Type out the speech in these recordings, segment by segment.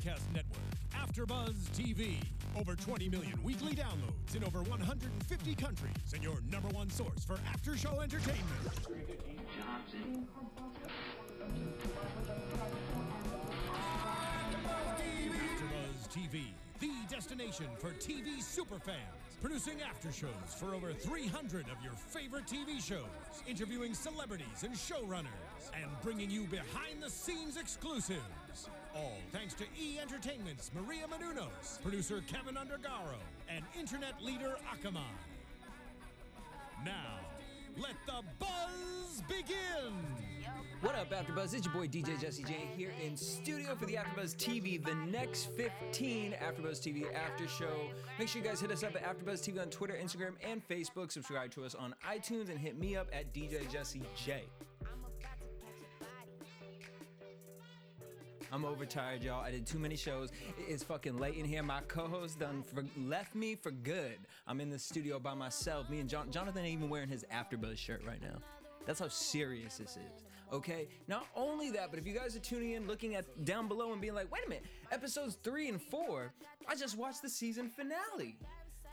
Podcast Network, AfterBuzz TV. Over 20 million weekly downloads in over 150 countries, and your number one source for after-show entertainment. AfterBuzz TV, the destination for TV superfans, producing aftershows for over 300 of your favorite TV shows, interviewing celebrities and showrunners, and bringing you behind-the-scenes exclusives. All thanks to E Entertainment's Maria Menounos, producer Kevin Undergaro, and internet leader Akamai. Now, let the buzz begin. What up, AfterBuzz? It's your boy DJ Jesse J here in studio for the AfterBuzz TV, the next 15 AfterBuzz TV after show. Make sure you guys hit us up at AfterBuzz TV on Twitter, Instagram, and Facebook. Subscribe to us on iTunes and hit me up at DJ Jesse J. I'm overtired, y'all. I did too many shows. It is fucking late in here. My co-host done for, left me for good. I'm in the studio by myself. Me and John, Jonathan ain't even wearing his AfterBuzz shirt right now. That's how serious this is. Okay. Not only that, but if you guys are tuning in, looking at down below and being like, "Wait a minute, episodes three and four, I just watched the season finale."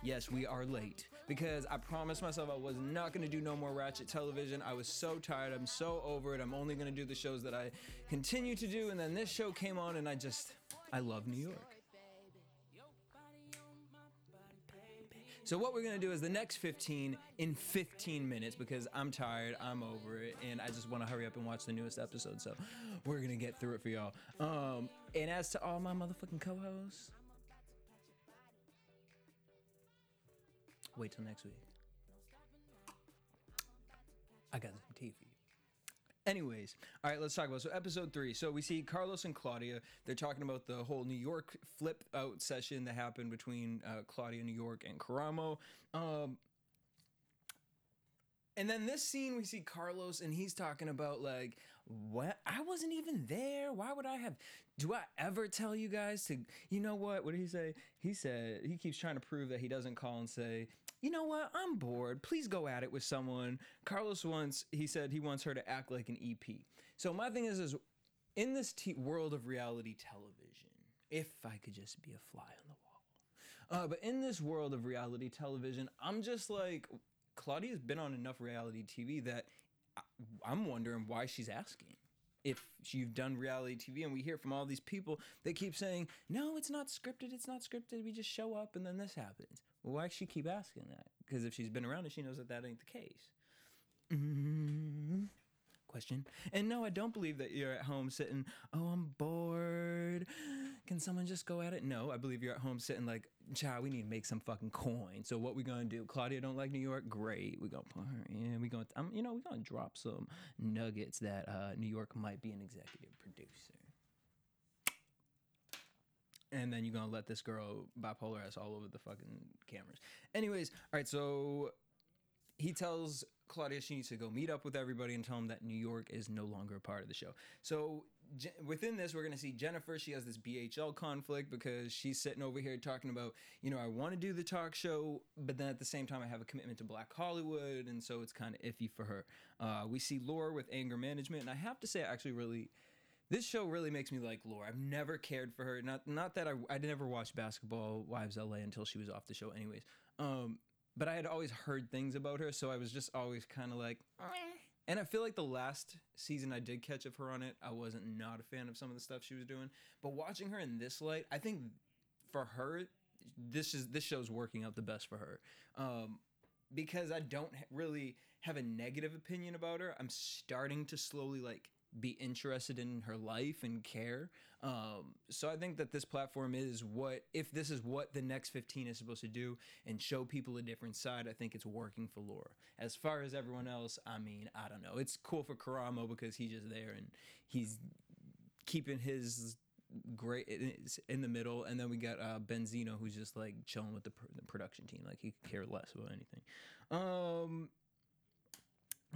Yes, we are late because I promised myself I was not going to do no more Ratchet television. I was so tired. I'm so over it. I'm only going to do the shows that I continue to do. And then this show came on, and I just, I love New York. So what we're gonna do is the next 15 in 15 minutes because I'm tired, I'm over it, and I just want to hurry up and watch the newest episode. So we're gonna get through it for y'all. Um, and as to all my motherfucking co-hosts, wait till next week. I got some tea for you. Anyways, all right, let's talk about so episode three. So we see Carlos and Claudia. They're talking about the whole New York flip out session that happened between uh, Claudia, New York, and Karamo. Um, and then this scene, we see Carlos, and he's talking about like, what? I wasn't even there. Why would I have? Do I ever tell you guys to? You know what? What did he say? He said he keeps trying to prove that he doesn't call and say, you know what? I'm bored. Please go at it with someone. Carlos wants. He said he wants her to act like an EP. So my thing is, is in this world of reality television, if I could just be a fly on the wall. Uh, but in this world of reality television, I'm just like Claudia's been on enough reality TV that I- I'm wondering why she's asking. If you've done reality TV and we hear from all these people, they keep saying, no, it's not scripted, it's not scripted, we just show up and then this happens. Why she keep asking that? Because if she's been around it, she knows that that ain't the case. Mm, question. And no, I don't believe that you're at home sitting, oh, I'm bored. Can someone just go at it? No, I believe you're at home sitting like, child, we need to make some fucking coin. So what we gonna do? Claudia don't like New York? Great. We gonna, yeah, we gonna, um, you know, we gonna drop some nuggets that uh, New York might be an executive producer. And then you're gonna let this girl bipolar ass all over the fucking cameras. Anyways, all right, so he tells Claudia she needs to go meet up with everybody and tell them that New York is no longer a part of the show. So Je- within this, we're gonna see Jennifer. She has this BHL conflict because she's sitting over here talking about, you know, I want to do the talk show, but then at the same time, I have a commitment to Black Hollywood, and so it's kind of iffy for her. Uh, we see Laura with anger management, and I have to say, I actually really. This show really makes me like Laura. I've never cared for her. Not not that I I never watched Basketball Wives LA until she was off the show, anyways. Um, but I had always heard things about her, so I was just always kind of like. And I feel like the last season I did catch of her on it, I wasn't not a fan of some of the stuff she was doing. But watching her in this light, I think for her, this is this show's working out the best for her. Um, because I don't really have a negative opinion about her. I'm starting to slowly like be interested in her life and care. Um, so I think that this platform is what, if this is what the next 15 is supposed to do and show people a different side, I think it's working for Laura. As far as everyone else, I mean, I don't know. It's cool for Karamo because he's just there and he's keeping his great in the middle and then we got uh benzino who's just like chilling with the, pr- the production team like he could care less about anything um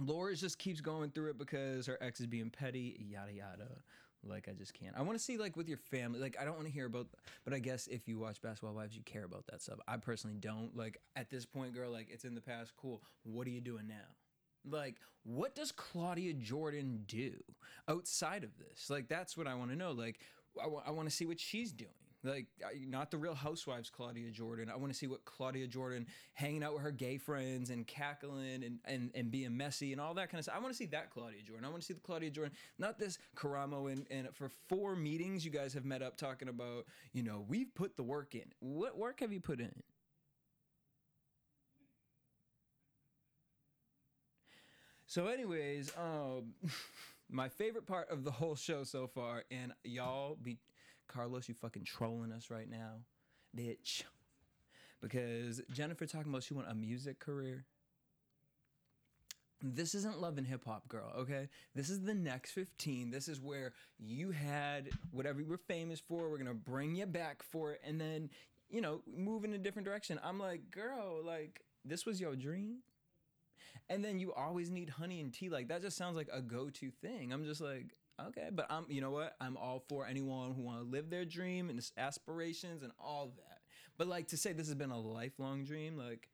Laura just keeps going through it because her ex is being petty, yada yada. Like I just can't. I want to see like with your family. Like I don't want to hear about. But I guess if you watch Basketball Wives, you care about that stuff. I personally don't. Like at this point, girl, like it's in the past. Cool. What are you doing now? Like what does Claudia Jordan do outside of this? Like that's what I want to know. Like I want to see what she's doing. Like, not the Real Housewives Claudia Jordan. I want to see what Claudia Jordan hanging out with her gay friends and cackling and, and, and being messy and all that kind of stuff. I want to see that Claudia Jordan. I want to see the Claudia Jordan, not this Karamo. And, and for four meetings, you guys have met up talking about, you know, we've put the work in. What work have you put in? So, anyways, um, my favorite part of the whole show so far, and y'all be Carlos, you fucking trolling us right now, bitch. Because Jennifer talking about she want a music career. This isn't love and hip hop, girl, okay? This is the next 15. This is where you had whatever you were famous for. We're gonna bring you back for it and then, you know, move in a different direction. I'm like, girl, like, this was your dream? and then you always need honey and tea like that just sounds like a go-to thing i'm just like okay but i'm you know what? I'm all for anyone who want to live their dream and aspirations and all that. But like to say this has been a lifelong dream like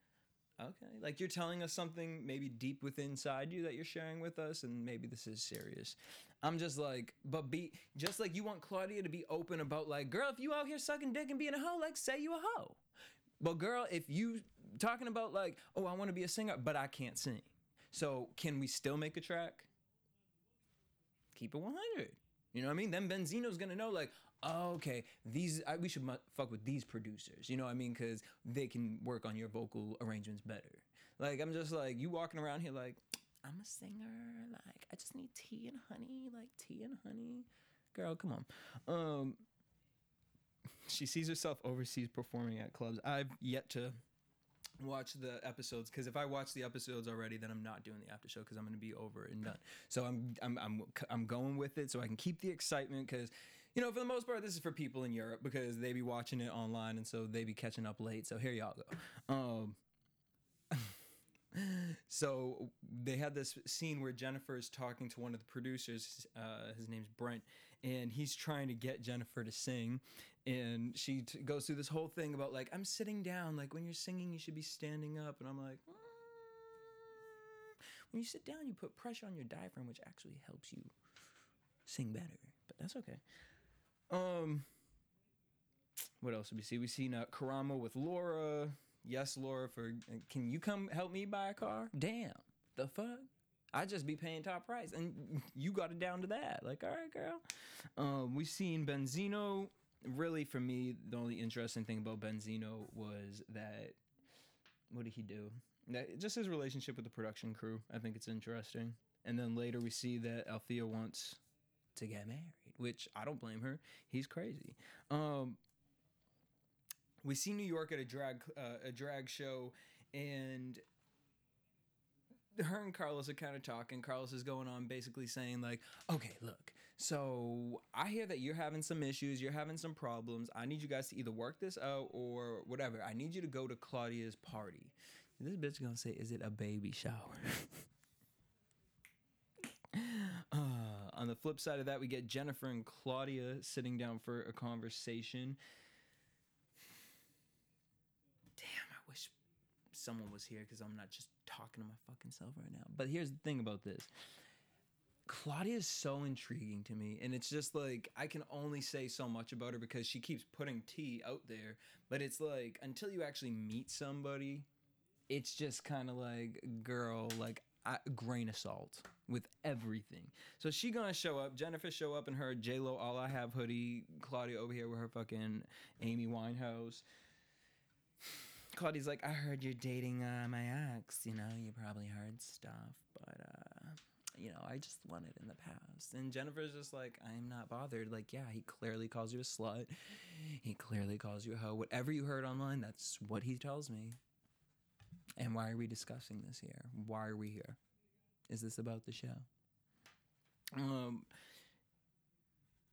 okay. Like you're telling us something maybe deep within inside you that you're sharing with us and maybe this is serious. I'm just like but be just like you want claudia to be open about like girl if you out here sucking dick and being a hoe like say you a hoe. But girl, if you talking about like, oh, I want to be a singer, but I can't sing. So can we still make a track? Keep it 100. You know what I mean? Then Benzino's gonna know like, oh, okay, these I, we should mu- fuck with these producers. You know what I mean? Because they can work on your vocal arrangements better. Like I'm just like you walking around here like, I'm a singer. Like I just need tea and honey. Like tea and honey. Girl, come on. Um, she sees herself overseas performing at clubs. I've yet to watch the episodes because if I watch the episodes already, then I'm not doing the after show because I'm going to be over and done. So I'm I'm I'm I'm going with it so I can keep the excitement because. You know, for the most part, this is for people in Europe because they be watching it online, and so they be catching up late. So here y'all go. Um, so they had this scene where Jennifer is talking to one of the producers. Uh, his name's Brent, and he's trying to get Jennifer to sing. And she t- goes through this whole thing about like, I'm sitting down. Like when you're singing, you should be standing up. And I'm like, "Mm." when you sit down, you put pressure on your diaphragm, which actually helps you sing better. But that's okay. Um, what else did we see? We seen uh, Karamo with Laura. Yes, Laura. For can you come help me buy a car? Damn, the fuck. I just be paying top price, and you got it down to that. Like, all right, girl. Um, we seen Benzino. Really, for me, the only interesting thing about Benzino was that what did he do? That, just his relationship with the production crew. I think it's interesting. And then later we see that Althea wants to get married, which I don't blame her. He's crazy. Um, we see New York at a drag uh, a drag show, and her and Carlos are kind of talking. Carlos is going on basically saying like, "Okay, look. So I hear that you're having some issues, you're having some problems. I need you guys to either work this out or whatever. I need you to go to Claudia's party." This bitch gonna say, "Is it a baby shower?" Uh, on the flip side of that, we get Jennifer and Claudia sitting down for a conversation. Damn, I wish someone was here because I'm not just talking to my fucking self right now. But here's the thing about this. Claudia is so intriguing to me, and it's just like I can only say so much about her because she keeps putting tea out there. But it's like until you actually meet somebody, it's just kind of like, girl, like a grain of salt with everything. So she gonna show up. Jennifer show up in her J Lo All I Have hoodie. Claudia over here with her fucking Amy Winehouse. Claudia's like, I heard you're dating uh, my ex. You know, you probably heard stuff, but uh, you know, I just want it in the past. And Jennifer's just like, I'm not bothered. Like, yeah, he clearly calls you a slut. He clearly calls you a hoe. Whatever you heard online, that's what he tells me. And why are we discussing this here? Why are we here? Is this about the show? Um,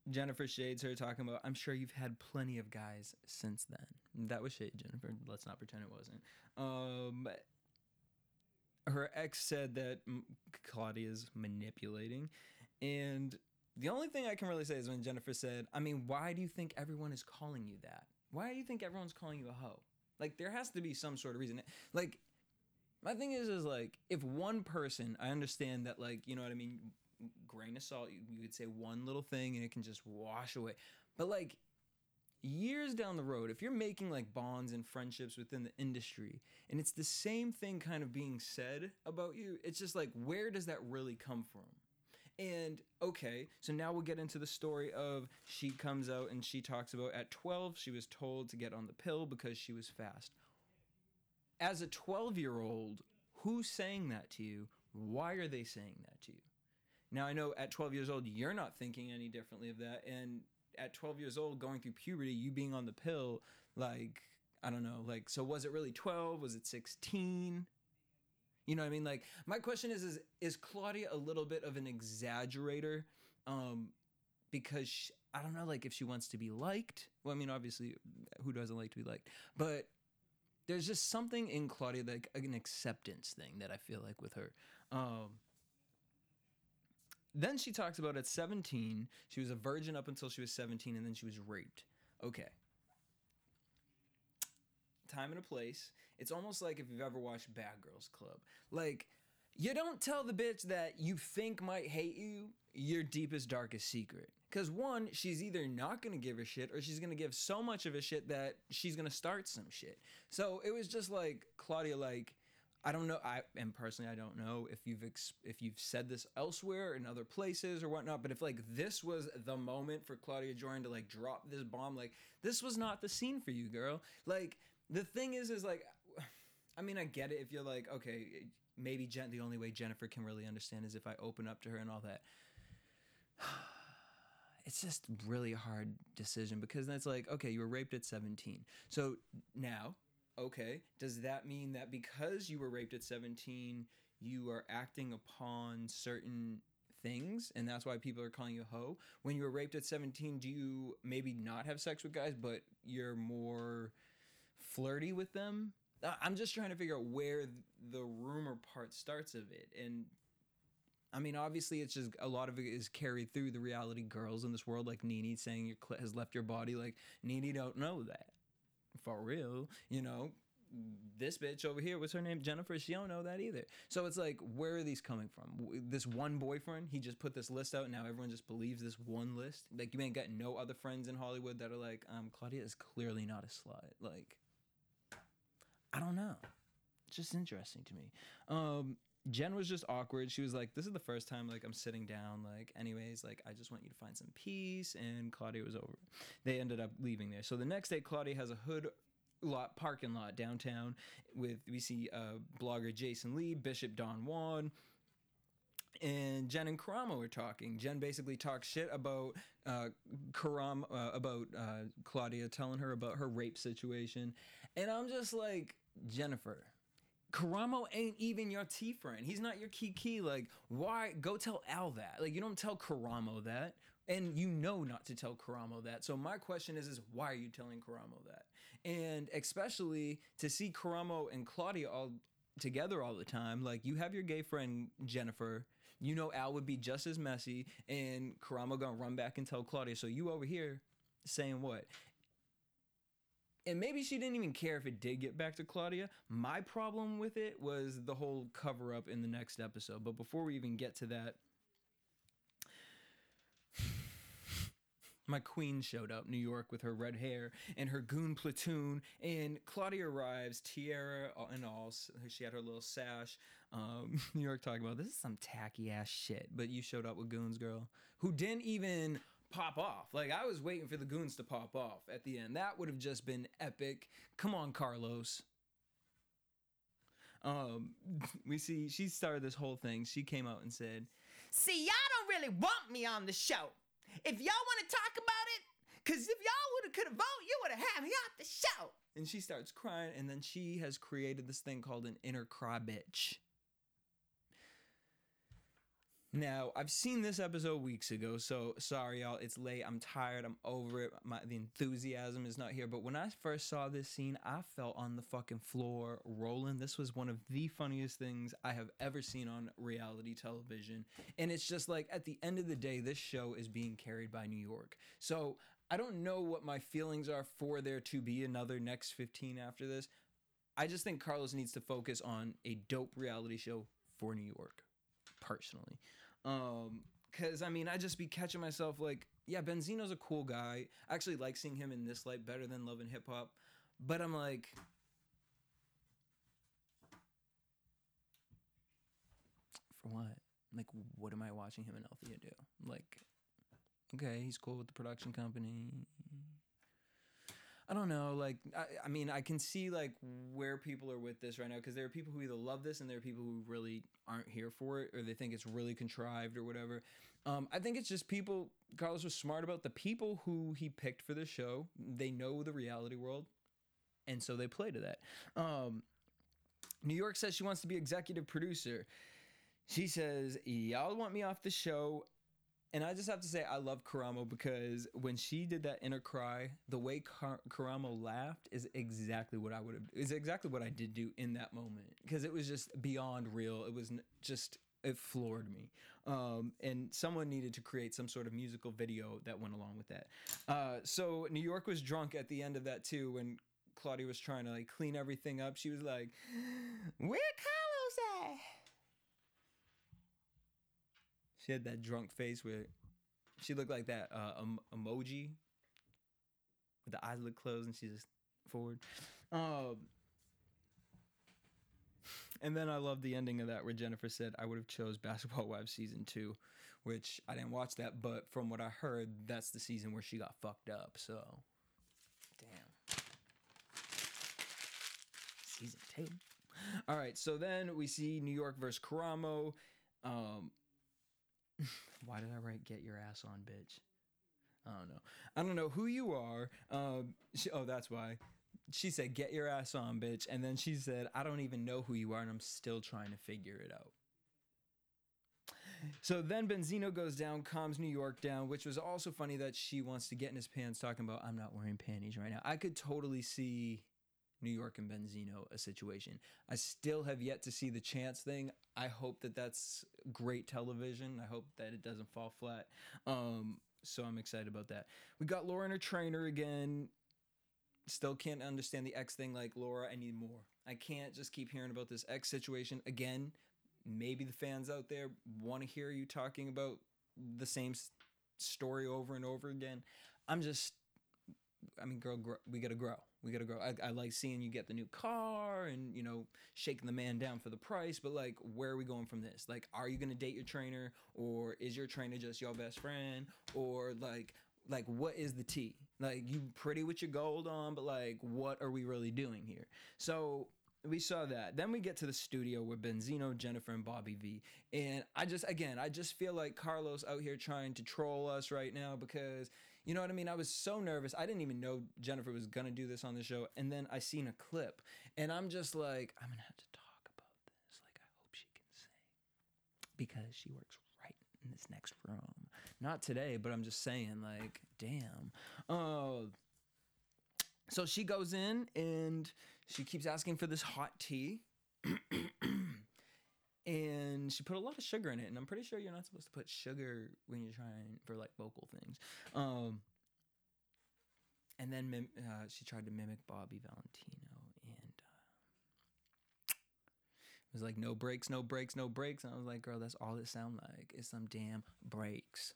Jennifer shades her talking about. I'm sure you've had plenty of guys since then. That was shade, Jennifer. Let's not pretend it wasn't. Um, her ex said that mm, Claudia's manipulating, and the only thing I can really say is when Jennifer said, "I mean, why do you think everyone is calling you that? Why do you think everyone's calling you a hoe? Like, there has to be some sort of reason. Like, my thing is, is like, if one person, I understand that, like, you know what I mean." Grain of salt. You, could say one little thing and it can just wash away. But like years down the road, if you're making like bonds and friendships within the industry and it's the same thing kind of being said about you, it's just like, where does that really come from? And okay, so now we'll get into the story of she comes out and she talks about at 12, she was told to get on the pill because she was fast. As a 12 year old, who's saying that to you? Why are they saying that to you? Now, I know at 12 years old, you're not thinking any differently of that. And at 12 years old, going through puberty, you being on the pill, like, I don't know, like, so was it really 12? Was it 16? You know what I mean? Like, my question is, is, is Claudia a little bit of an exaggerator? Um, because she, I don't know, like, if she wants to be liked. Well, I mean, obviously, who doesn't like to be liked? But there's just something in Claudia, like an acceptance thing that I feel like with her. Um, then she talks about at 17, she was a virgin up until she was 17, and then she was raped. Okay. Time and a place. It's almost like if you've ever watched Bad Girls Club. Like, you don't tell the bitch that you think might hate you your deepest, darkest secret. Because one, she's either not gonna give a shit or she's gonna give so much of a shit that she's gonna start some shit. So it was just like Claudia, like, I don't know. I and personally, I don't know if you've ex- if you've said this elsewhere in other places or whatnot. But if like this was the moment for Claudia Jordan to like drop this bomb, like this was not the scene for you, girl. Like the thing is, is like, I mean, I get it if you're like, okay, maybe Jen, the only way Jennifer can really understand is if I open up to her and all that. It's just really a hard decision because that's like, okay, you were raped at 17. So now okay, does that mean that because you were raped at 17, you are acting upon certain things and that's why people are calling you a hoe? When you were raped at 17, do you maybe not have sex with guys, but you're more flirty with them? I'm just trying to figure out where the rumor part starts of it. And I mean, obviously, it's just a lot of it is carried through the reality girls in this world, like Nene saying your clit has left your body. Like Nene don't know that for real, you know, this bitch over here, what's her name? Jennifer. She don't know that either. So it's like, where are these coming from? This one boyfriend, he just put this list out, and now everyone just believes this one list. Like you ain't got no other friends in Hollywood that are like, um, Claudia is clearly not a slut. Like, I don't know. It's just interesting to me. Um, Jen was just awkward. She was like, "This is the first time like I'm sitting down. Like, anyways, like I just want you to find some peace." And Claudia was over. They ended up leaving there. So the next day, Claudia has a hood lot parking lot downtown with we see uh, blogger Jason Lee, Bishop Don Juan. And Jen and Karamo are talking. Jen basically talks shit about uh, Karam, uh, about uh, Claudia telling her about her rape situation, and I'm just like Jennifer, Karamo ain't even your T friend. He's not your Kiki. Like, why? Go tell Al that. Like, you don't tell Karamo that. And you know not to tell Karamo that. So my question is, is why are you telling Karamo that? And especially to see Karamo and Claudia all together all the time. Like you have your gay friend Jennifer. You know Al would be just as messy, and Karamo gonna run back and tell Claudia. So you over here saying what? And maybe she didn't even care if it did get back to Claudia. My problem with it was the whole cover up in the next episode. But before we even get to that, my queen showed up, New York, with her red hair and her goon platoon. And Claudia arrives, tiara and all. She had her little sash. Um, New York talking about this is some tacky ass shit. But you showed up with goons, girl, who didn't even pop off. Like I was waiting for the goons to pop off at the end. That would have just been epic. Come on, Carlos. Um, we see she started this whole thing. She came out and said, "See, y'all don't really want me on the show. If y'all want to talk about it, cause if y'all would have could have voted, you would have had me off the show." And she starts crying, and then she has created this thing called an inner cry bitch. Now, I've seen this episode weeks ago, so sorry, y'all. It's late. I'm tired. I'm over it. My, the enthusiasm is not here. But when I first saw this scene, I fell on the fucking floor rolling. This was one of the funniest things I have ever seen on reality television. And it's just like, at the end of the day, this show is being carried by New York. So I don't know what my feelings are for there to be another next 15 after this. I just think Carlos needs to focus on a dope reality show for New York, personally. Um, Cause I mean, I just be catching myself like, yeah, Benzino's a cool guy. I actually like seeing him in this light better than Love and Hip Hop. But I'm like, for what? Like, what am I watching him and Althea do? Like, okay, he's cool with the production company. I don't know. Like, I, I mean, I can see like where people are with this right now because there are people who either love this and there are people who really aren't here for it or they think it's really contrived or whatever. Um, I think it's just people. Carlos was smart about the people who he picked for the show. They know the reality world, and so they play to that. Um, New York says she wants to be executive producer. She says, Y'all want me off the show. And I just have to say, I love Karamo because when she did that inner cry, the way Kar- Karamo laughed is exactly what I would have, is exactly what I did do in that moment because it was just beyond real. It was just, it floored me. Um, and someone needed to create some sort of musical video that went along with that. Uh, so New York was drunk at the end of that too when Claudia was trying to like clean everything up. She was like, Where Carlos at? She had that drunk face where she looked like that uh, em- emoji with the eyes look closed and she's just forward. Um, and then I love the ending of that where Jennifer said, I would have chose Basketball Wives season two, which I didn't watch that, but from what I heard, that's the season where she got fucked up. So, damn. Season two. All right, so then we see New York versus Karamo. Um, why did I write "Get your ass on, bitch"? I don't know. I don't know who you are. Um, she, oh, that's why. She said, "Get your ass on, bitch," and then she said, "I don't even know who you are, and I'm still trying to figure it out." So then Benzino goes down, calms New York down, which was also funny that she wants to get in his pants, talking about, "I'm not wearing panties right now." I could totally see New York and Benzino a situation. I still have yet to see the chance thing. I hope that that's great television. I hope that it doesn't fall flat. Um, so I'm excited about that. We got Laura and her trainer again. Still can't understand the X thing. Like Laura, I need more. I can't just keep hearing about this X situation again. Maybe the fans out there want to hear you talking about the same story over and over again. I'm just I mean, girl, we gotta grow. We gotta grow. I, I like seeing you get the new car and you know shaking the man down for the price. But like, where are we going from this? Like, are you gonna date your trainer, or is your trainer just your best friend, or like, like what is the T? Like, you pretty with your gold on, but like, what are we really doing here? So we saw that. Then we get to the studio with Benzino, Jennifer, and Bobby V. And I just, again, I just feel like Carlos out here trying to troll us right now because, you know what I mean? I was so nervous. I didn't even know Jennifer was going to do this on the show. And then I seen a clip and I'm just like, I'm going to have to talk about this. Like, I hope she can sing because she works right in this next room. Not today, but I'm just saying, like, damn. Uh, so she goes in and she keeps asking for this hot tea. and she put a lot of sugar in it. And I'm pretty sure you're not supposed to put sugar when you're trying for like vocal things. Um, and then mim- uh, she tried to mimic Bobby Valentino. And uh, it was like, no breaks, no breaks, no breaks. And I was like, girl, that's all it sound like. It's some damn breaks.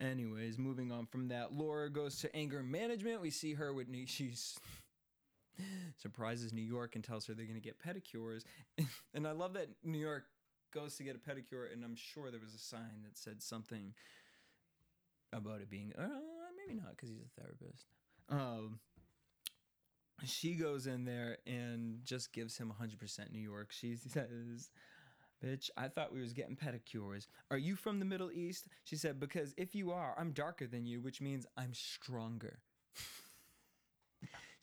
Anyways, moving on from that, Laura goes to anger management. We see her with she's surprises New York and tells her they're gonna get pedicures. and I love that New York goes to get a pedicure, and I'm sure there was a sign that said something about it being, uh, maybe not because he's a therapist. Um, she goes in there and just gives him 100% New York. She says, Bitch, I thought we was getting pedicures. Are you from the Middle East? She said, Because if you are, I'm darker than you, which means I'm stronger.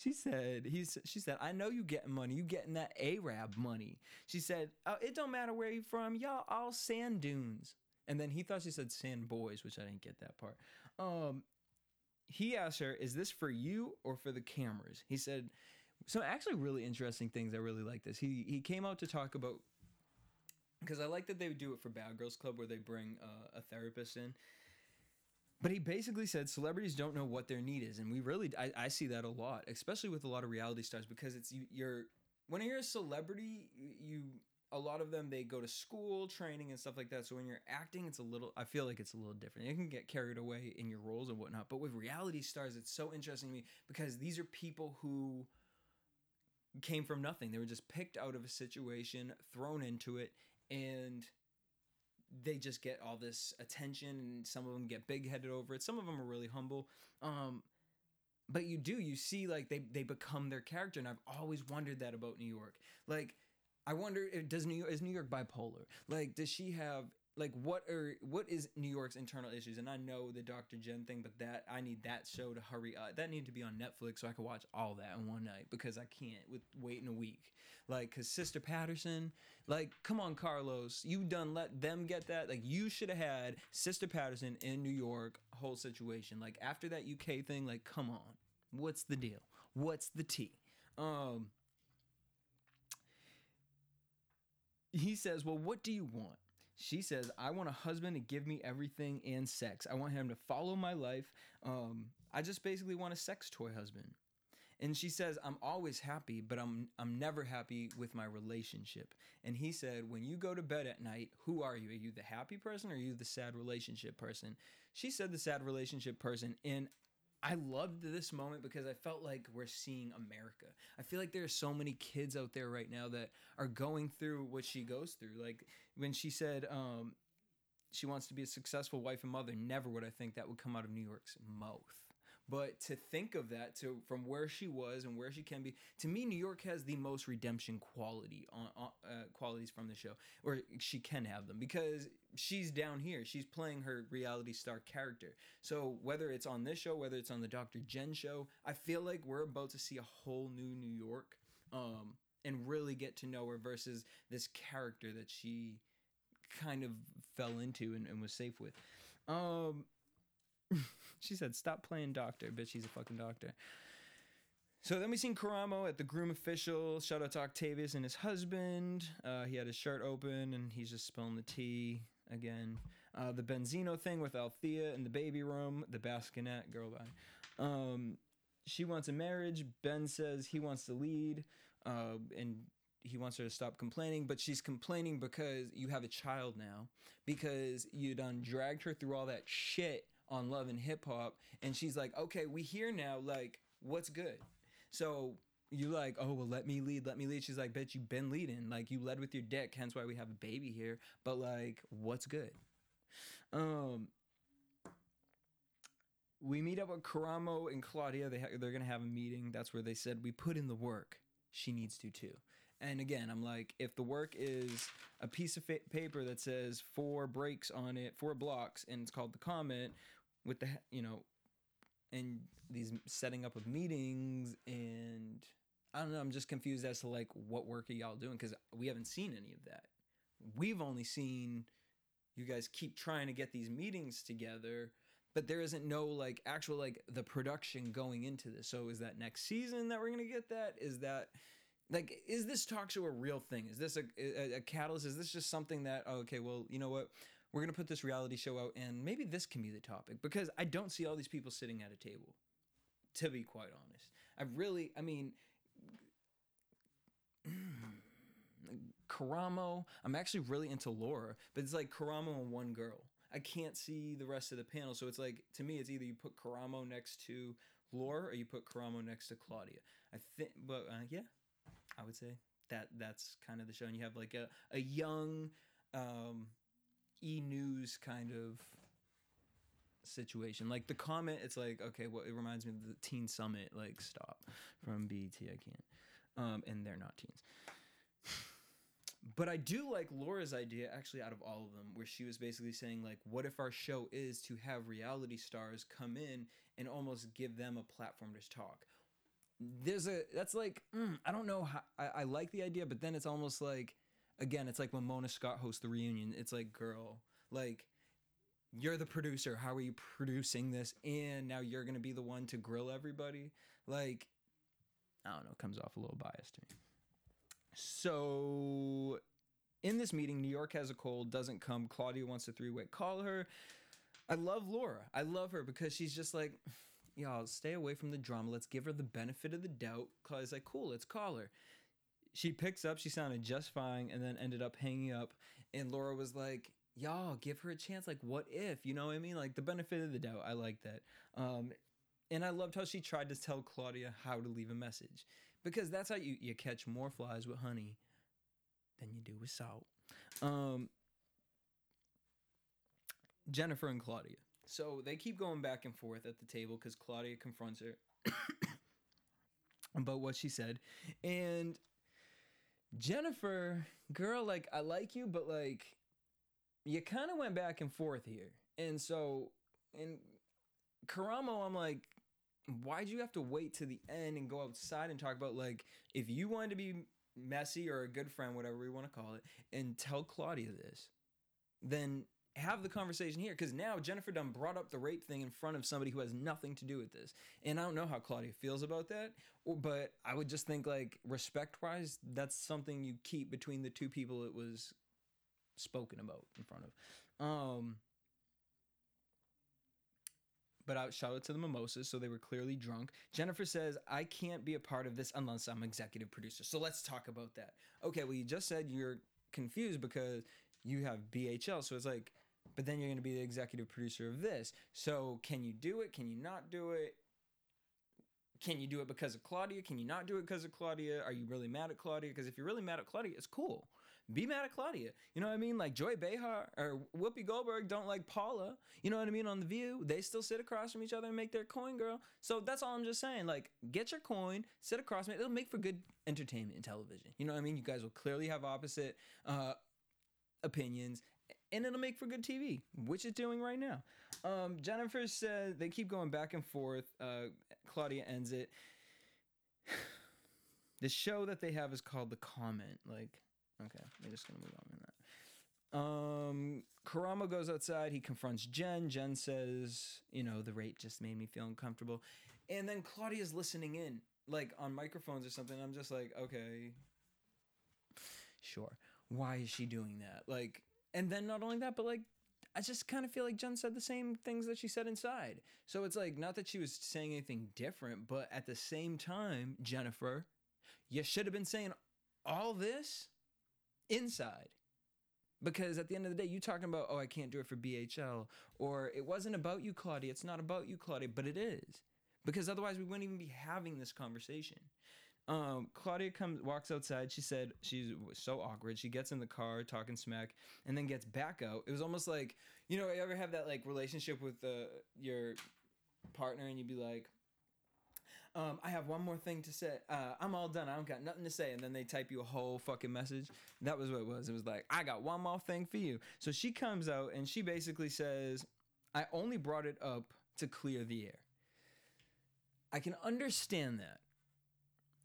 She said, he's she said, I know you getting money. You getting that Arab money. She said, oh, it don't matter where you from, y'all all sand dunes. And then he thought she said sand boys, which I didn't get that part. Um he asked her, Is this for you or for the cameras? He said, "So actually really interesting things. I really like this. He he came out to talk about because I like that they do it for Bad Girls Club where they bring uh, a therapist in. But he basically said celebrities don't know what their need is, and we really I, I see that a lot, especially with a lot of reality stars because it's you, you're when you're a celebrity, you a lot of them they go to school training and stuff like that. So when you're acting it's a little i feel like it's a little different. You can get carried away in your roles and whatnot. But with reality stars it's so interesting to me because these are people who came from nothing. They were just picked out of a situation thrown into it and they just get all this attention and some of them get big-headed over it. Some of them are really humble. Um but you do you see like they they become their character and i've always wondered that about new york. Like i wonder if does new york is new york bipolar? Like does she have like what are what is new york's internal issues? And i know the dr jen thing but that i need that show to hurry up. That need to be on netflix so i can watch all that in one night because i can't with waiting a week. Like because sister patterson like come on carlos. You done let them get that? Like you should have had sister patterson in new york whole situation. Like after that uk thing like come on. What's the deal? What's the tea? Um he says well what do you want she says i want a husband to give me everything and sex. I want him to follow my life. Um i just basically want a sex toy husband. And she says i'm always happy but i'm i'm never happy with my relationship. And he said when you go to bed at night who are you? Are you the happy person or are you the sad relationship person? She said the sad relationship person and I loved this moment because I felt like we're seeing America. I feel like there are so many kids out there right now that are going through what she goes through. Like when she said um, she wants to be a successful wife and mother, never would I think that would come out of New York's mouth. But to think of that, to from where she was and where she can be, to me, New York has the most redemption quality on, uh, qualities from the show, or she can have them because she's down here. She's playing her reality star character. So whether it's on this show, whether it's on the Dr. Jen show, I feel like we're about to see a whole new New York, um, and really get to know her versus this character that she kind of fell into and, and was safe with. Um, she said, "Stop playing doctor, bitch. She's a fucking doctor." So then we seen Karamo at the groom official. Shout out to Octavius and his husband. Uh, he had his shirt open and he's just spilling the tea again. Uh, the Benzino thing with Althea in the baby room. The Basquinet girl bye. Um, she wants a marriage. Ben says he wants to lead, uh, and he wants her to stop complaining. But she's complaining because you have a child now. Because you done dragged her through all that shit on Love and Hip Hop, and she's like, "Okay, we here now. Like, what's good?" So you like, "Oh well, let me lead, let me lead." She's like, "Bitch, you've been leading. Like, you led with your dick. Hence why we have a baby here. But like, what's good?" Um, we meet up with Karamo and Claudia. They ha- they're gonna have a meeting. That's where they said we put in the work. She needs to too. And again, I'm like, if the work is a piece of fa- paper that says four breaks on it, four blocks, and it's called the comment, with the you know, and these setting up of meetings, and I don't know. I'm just confused as to like what work are y'all doing? Because we haven't seen any of that. We've only seen you guys keep trying to get these meetings together but there isn't no like actual like the production going into this. So is that next season that we're gonna get that? Is that like is this talk show a real thing? Is this a, a, a catalyst? Is this just something that oh, okay well you know what we're gonna put this reality show out and maybe this can be the topic because i don't see all these people sitting at a table to be quite honest i really i mean Karamo. I'm actually really into Laura, but it's like Karamo and one girl. I can't see the rest of the panel, so it's like to me, it's either you put Karamo next to Laura or you put Karamo next to Claudia. I think, but uh, yeah, I would say that that's kind of the show, and you have like a a young um, e news kind of situation. Like the comment, it's like okay, well, it reminds me of the Teen Summit. Like stop from BET. I can't, um, and they're not teens. But I do like Laura's idea, actually, out of all of them, where she was basically saying, like, what if our show is to have reality stars come in and almost give them a platform to talk? There's a, that's like, mm, I don't know how, I, I like the idea, but then it's almost like, again, it's like when Mona Scott hosts the reunion. It's like, girl, like, you're the producer. How are you producing this? And now you're to be the one to grill everybody. Like, I don't know, It comes off a little biased to me. So in this meeting, New York has a cold, doesn't come. Claudia wants a three way. Call her. I love Laura. I love her because she's just like, y'all stay away from the drama. Let's give her the benefit of the doubt. Claudia's like, cool, let's call her. She picks up. She sounded just fine, and then ended up hanging up. And Laura was like, "Y'all, give her a chance. Like, what if? You know what I mean? Like the benefit of the doubt. I like that. Um, and I loved how she tried to tell Claudia how to leave a message because that's how you you catch more flies with honey than you do with salt. Um, Jennifer and Claudia. So they keep going back and forth at the table because Claudia confronts her about what she said. And Jennifer, girl, like, I like you, but like, you kind of went back and forth here. And so, and Karamo, I'm like, why'd you have to wait to the end and go outside and talk about, like, if you wanted to be messy or a good friend, whatever we want to call it, and tell Claudia this, then have the conversation here because now Jennifer done brought up the rape thing in front of somebody who has nothing to do with this. And I don't know how Claudia feels about that, but I would just think like respect wise, that's something you keep between the two people it was spoken about in front of. Um, but I shout out to the mimosas, so they were clearly drunk. Jennifer says, I can't be a part of this unless I'm executive producer. So let's talk about that. Okay, well, you just said you're confused because you have BHL. So it's like, but then you're going to be the executive producer of this. So can you do it? Can you not do it? Can you do it because of Claudia? Can you not do it because of Claudia? Are you really mad at Claudia? Because if you're really mad at Claudia, it's cool. Be mad at Claudia. You know what I mean? Like Joy Behar or Whoopi Goldberg don't like Paula. You know what I mean? On The View, they still sit across from each other and make their coin, girl. So that's all I'm just saying. Like, get your coin, sit across from it. It'll make for good entertainment in television. You know what I mean? You guys will clearly have opposite uh, opinions and it'll make for good TV, which it's doing right now. Um, Jennifer says they keep going back and forth. Uh, Claudia ends it. the show that they have is called The Comment. Like, okay, we're just gonna move on from that. Um, Karamo goes outside. He confronts Jen. Jen says, "You know, the rape just made me feel uncomfortable," and then Claudia's listening in, like on microphones or something. I'm just like, okay, sure. Why is she doing that? Like, and then not only that, but like I just kind of feel like Jen said the same things that she said inside. So it's like not that she was saying anything different, but at the same time, Jennifer, you should have been saying all this inside. Because at the end of the day, you're talking about, oh, I can't do it for BHL, or it wasn't about you, Claudia. It's not about you, Claudia, but it is. Because otherwise, we wouldn't even be having this conversation. Um, Claudia comes, walks outside. She said she's so awkward. She gets in the car talking smack, and then gets back out. It was almost like you know, you ever have that like relationship with uh, your partner, and you'd be like, um, I have one more thing to say. Uh, I'm all done. I don't got nothing to say. And then they type you a whole fucking message. That was what it was. It was like, I got one more thing for you. So she comes out and she basically says, I only brought it up to clear the air. I can understand that.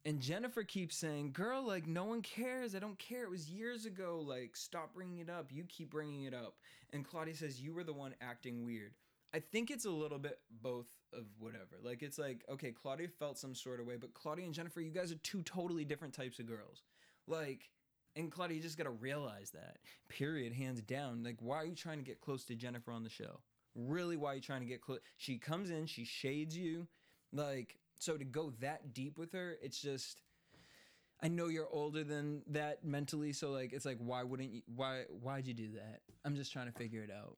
And Jennifer keeps saying, Girl, like, no one cares. I don't care. It was years ago. Like, stop bringing it up. You keep bringing it up. And Claudia says, You were the one acting weird. I think it's a little bit both of whatever. Like, it's like, okay, Claudia felt some sort of way, but Claudia and Jennifer, you guys are two totally different types of girls. Like, and Claudia, you just gotta realize that. Period. Hands down. Like, why are you trying to get close to Jennifer on the show? Really, why are you trying to get close? She comes in, she shades you. Like, so to go that deep with her, it's just I know you're older than that mentally, so like it's like why wouldn't you why why'd you do that? I'm just trying to figure it out.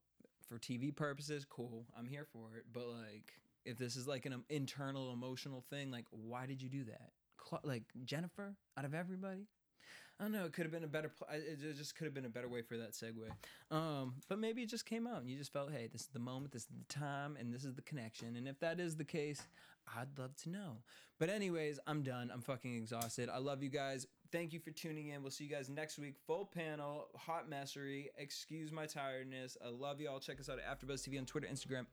For TV purposes, cool. I'm here for it, but like if this is like an internal emotional thing, like why did you do that? Like Jennifer out of everybody? I don't know. It could have been a better. It just could have been a better way for that segue. Um, but maybe it just came out, and you just felt, hey, this is the moment, this is the time, and this is the connection. And if that is the case, I'd love to know. But anyways, I'm done. I'm fucking exhausted. I love you guys. Thank you for tuning in. We'll see you guys next week. Full panel, hot messery. Excuse my tiredness. I love you all. Check us out at AfterBuzz TV on Twitter, Instagram,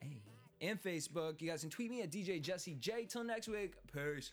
hey, and Facebook. You guys can tweet me at DJ Jesse J. Till next week. Peace.